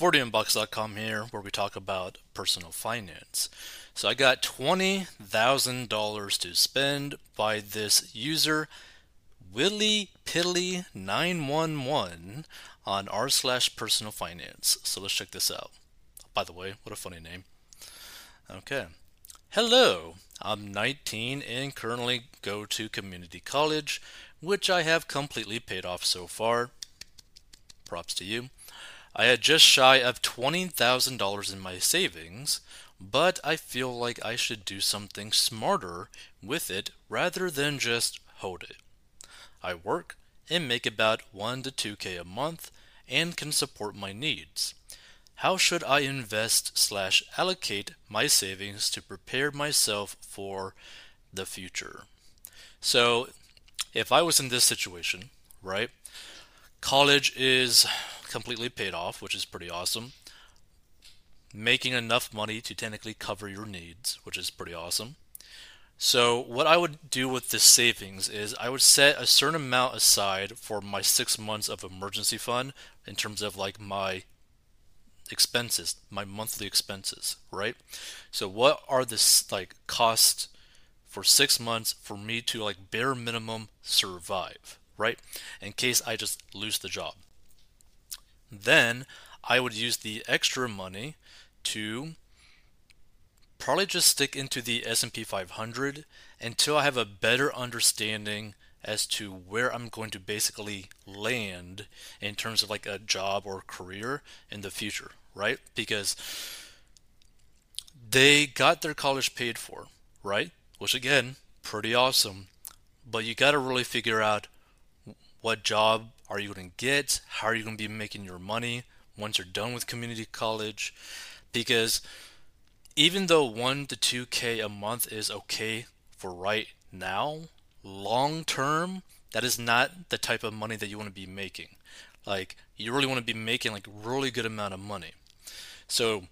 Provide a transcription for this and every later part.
4dmbox.com here, where we talk about personal finance. So I got $20,000 to spend by this user, Willy Pilly 911 on r slash personal finance. So let's check this out. By the way, what a funny name. Okay. Hello, I'm 19 and currently go to community college, which I have completely paid off so far. Props to you. I had just shy of $20,000 in my savings, but I feel like I should do something smarter with it rather than just hold it. I work and make about 1 to 2k a month and can support my needs. How should I invest slash allocate my savings to prepare myself for the future? So, if I was in this situation, right? College is completely paid off, which is pretty awesome. Making enough money to technically cover your needs, which is pretty awesome. So, what I would do with this savings is I would set a certain amount aside for my six months of emergency fund in terms of like my expenses, my monthly expenses, right? So, what are the like costs for six months for me to like bare minimum survive, right? In case I just lose the job. Then I would use the extra money to probably just stick into the S&P 500 until I have a better understanding as to where I'm going to basically land in terms of like a job or career in the future, right? Because they got their college paid for, right? Which again, pretty awesome. But you got to really figure out what job are you going to get? How are you going to be making your money once you're done with community college? Because even though 1 to 2k a month is okay for right now, long term, that is not the type of money that you want to be making. Like you really want to be making like really good amount of money. So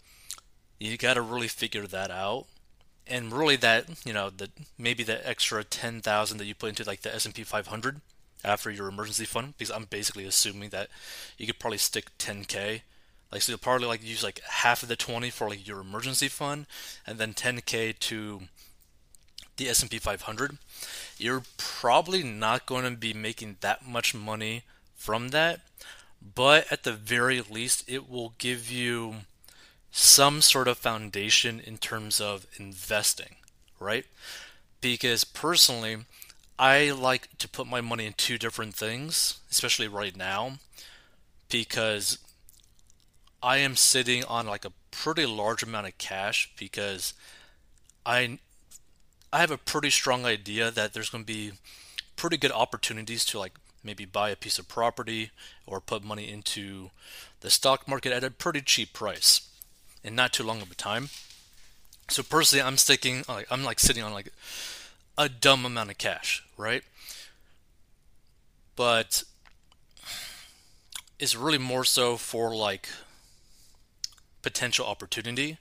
you got to really figure that out. And really that, you know, that maybe the extra 10,000 that you put into like the S&P 500 after your emergency fund because I'm basically assuming that you could probably stick 10k like so you'll probably like use like half of the 20 for like your emergency fund and then 10k to the S&P 500 you're probably not going to be making that much money from that but at the very least it will give you some sort of foundation in terms of investing right? Because personally I like to put my money in two different things, especially right now, because I am sitting on like a pretty large amount of cash because I I have a pretty strong idea that there's going to be pretty good opportunities to like maybe buy a piece of property or put money into the stock market at a pretty cheap price in not too long of a time. So personally, I'm sticking like I'm like sitting on like a dumb amount of cash, right? But it's really more so for like potential opportunity,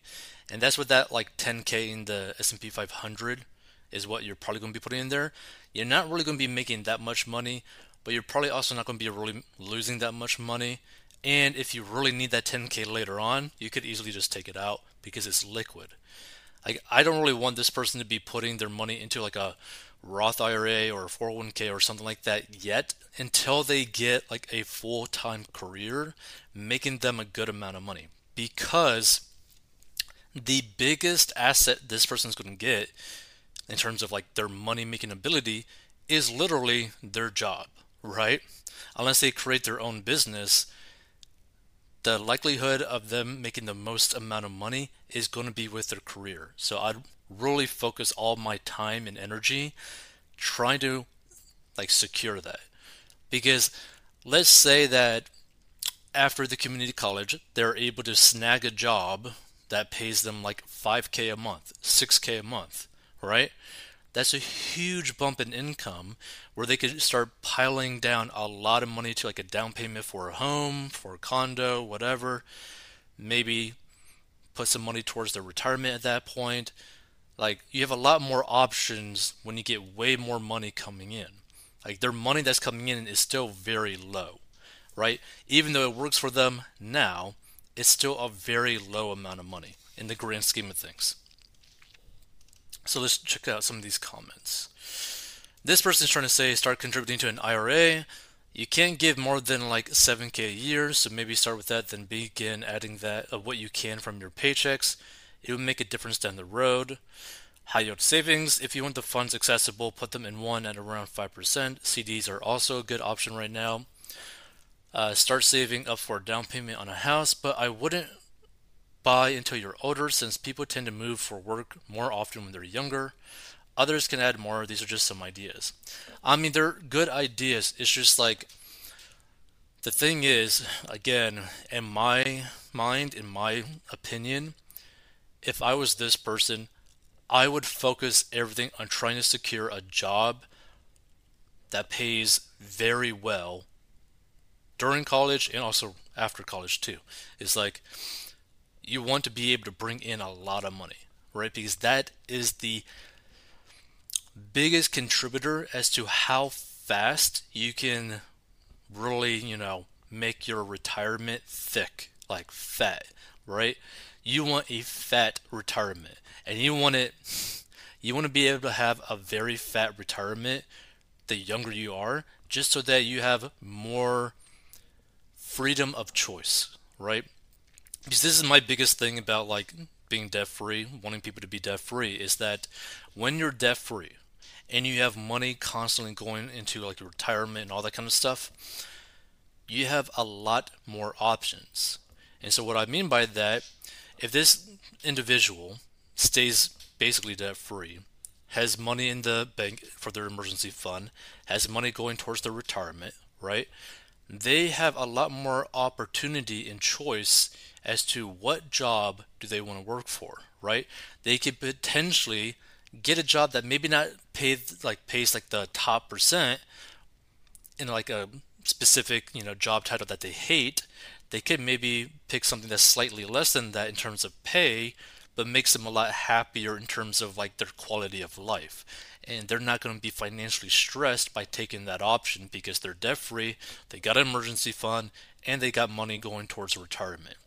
and that's what that like 10k in the S&P 500 is what you're probably going to be putting in there. You're not really going to be making that much money, but you're probably also not going to be really losing that much money. And if you really need that 10k later on, you could easily just take it out because it's liquid like I don't really want this person to be putting their money into like a Roth IRA or a 401k or something like that yet until they get like a full-time career making them a good amount of money because the biggest asset this person is going to get in terms of like their money making ability is literally their job, right? Unless they create their own business, the likelihood of them making the most amount of money is going to be with their career. So I'd really focus all my time and energy trying to like secure that. Because let's say that after the community college, they're able to snag a job that pays them like 5k a month, 6k a month, right? That's a huge bump in income where they could start piling down a lot of money to like a down payment for a home, for a condo, whatever. Maybe put some money towards their retirement at that point. Like you have a lot more options when you get way more money coming in. Like their money that's coming in is still very low, right? Even though it works for them now, it's still a very low amount of money in the grand scheme of things. So let's check out some of these comments. This person is trying to say start contributing to an IRA. You can't give more than like 7k a year, so maybe start with that, then begin adding that of what you can from your paychecks. It will make a difference down the road. High yield savings, if you want the funds accessible, put them in one at around 5%. CDs are also a good option right now. Uh, start saving up for a down payment on a house, but I wouldn't buy until you're older since people tend to move for work more often when they're younger. Others can add more. These are just some ideas. I mean, they're good ideas. It's just like the thing is, again, in my mind, in my opinion, if I was this person, I would focus everything on trying to secure a job that pays very well during college and also after college too. It's like you want to be able to bring in a lot of money, right? Because that is the biggest contributor as to how fast you can really, you know, make your retirement thick, like fat, right? You want a fat retirement and you want it you want to be able to have a very fat retirement the younger you are just so that you have more freedom of choice, right? Because this is my biggest thing about like being debt free, wanting people to be debt free is that when you're debt free, and you have money constantly going into like retirement and all that kind of stuff, you have a lot more options. And so, what I mean by that, if this individual stays basically debt free, has money in the bank for their emergency fund, has money going towards their retirement, right? They have a lot more opportunity and choice as to what job do they want to work for, right? They could potentially get a job that maybe not paid like pays like the top percent in like a specific you know job title that they hate. They could maybe pick something that's slightly less than that in terms of pay but makes them a lot happier in terms of like their quality of life. And they're not going to be financially stressed by taking that option because they're debt free they got an emergency fund and they got money going towards retirement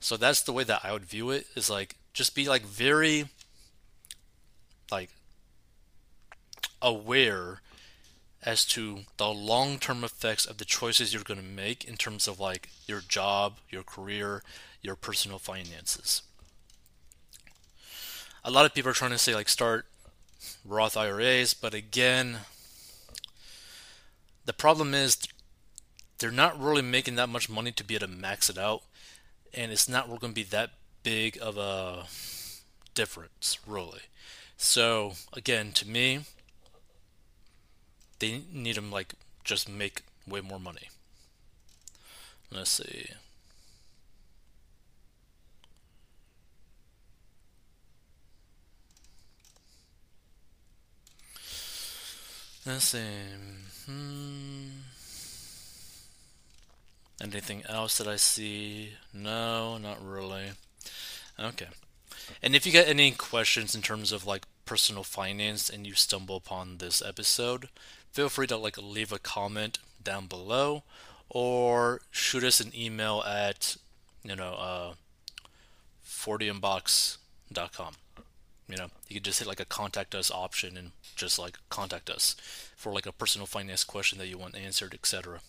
so that's the way that i would view it is like just be like very like aware as to the long-term effects of the choices you're going to make in terms of like your job, your career, your personal finances. A lot of people are trying to say like start Roth IRAs, but again, the problem is they're not really making that much money to be able to max it out, and it's not going to be that big of a difference, really. So again, to me, they need to like just make way more money. Let's see. Let's see. Hmm. Anything else that I see? No, not really. Okay. And if you get any questions in terms of like personal finance and you stumble upon this episode, feel free to like leave a comment down below or shoot us an email at you know uh 4dmbox.com. You know, you can just hit like a contact us option and just like contact us for like a personal finance question that you want answered, etc.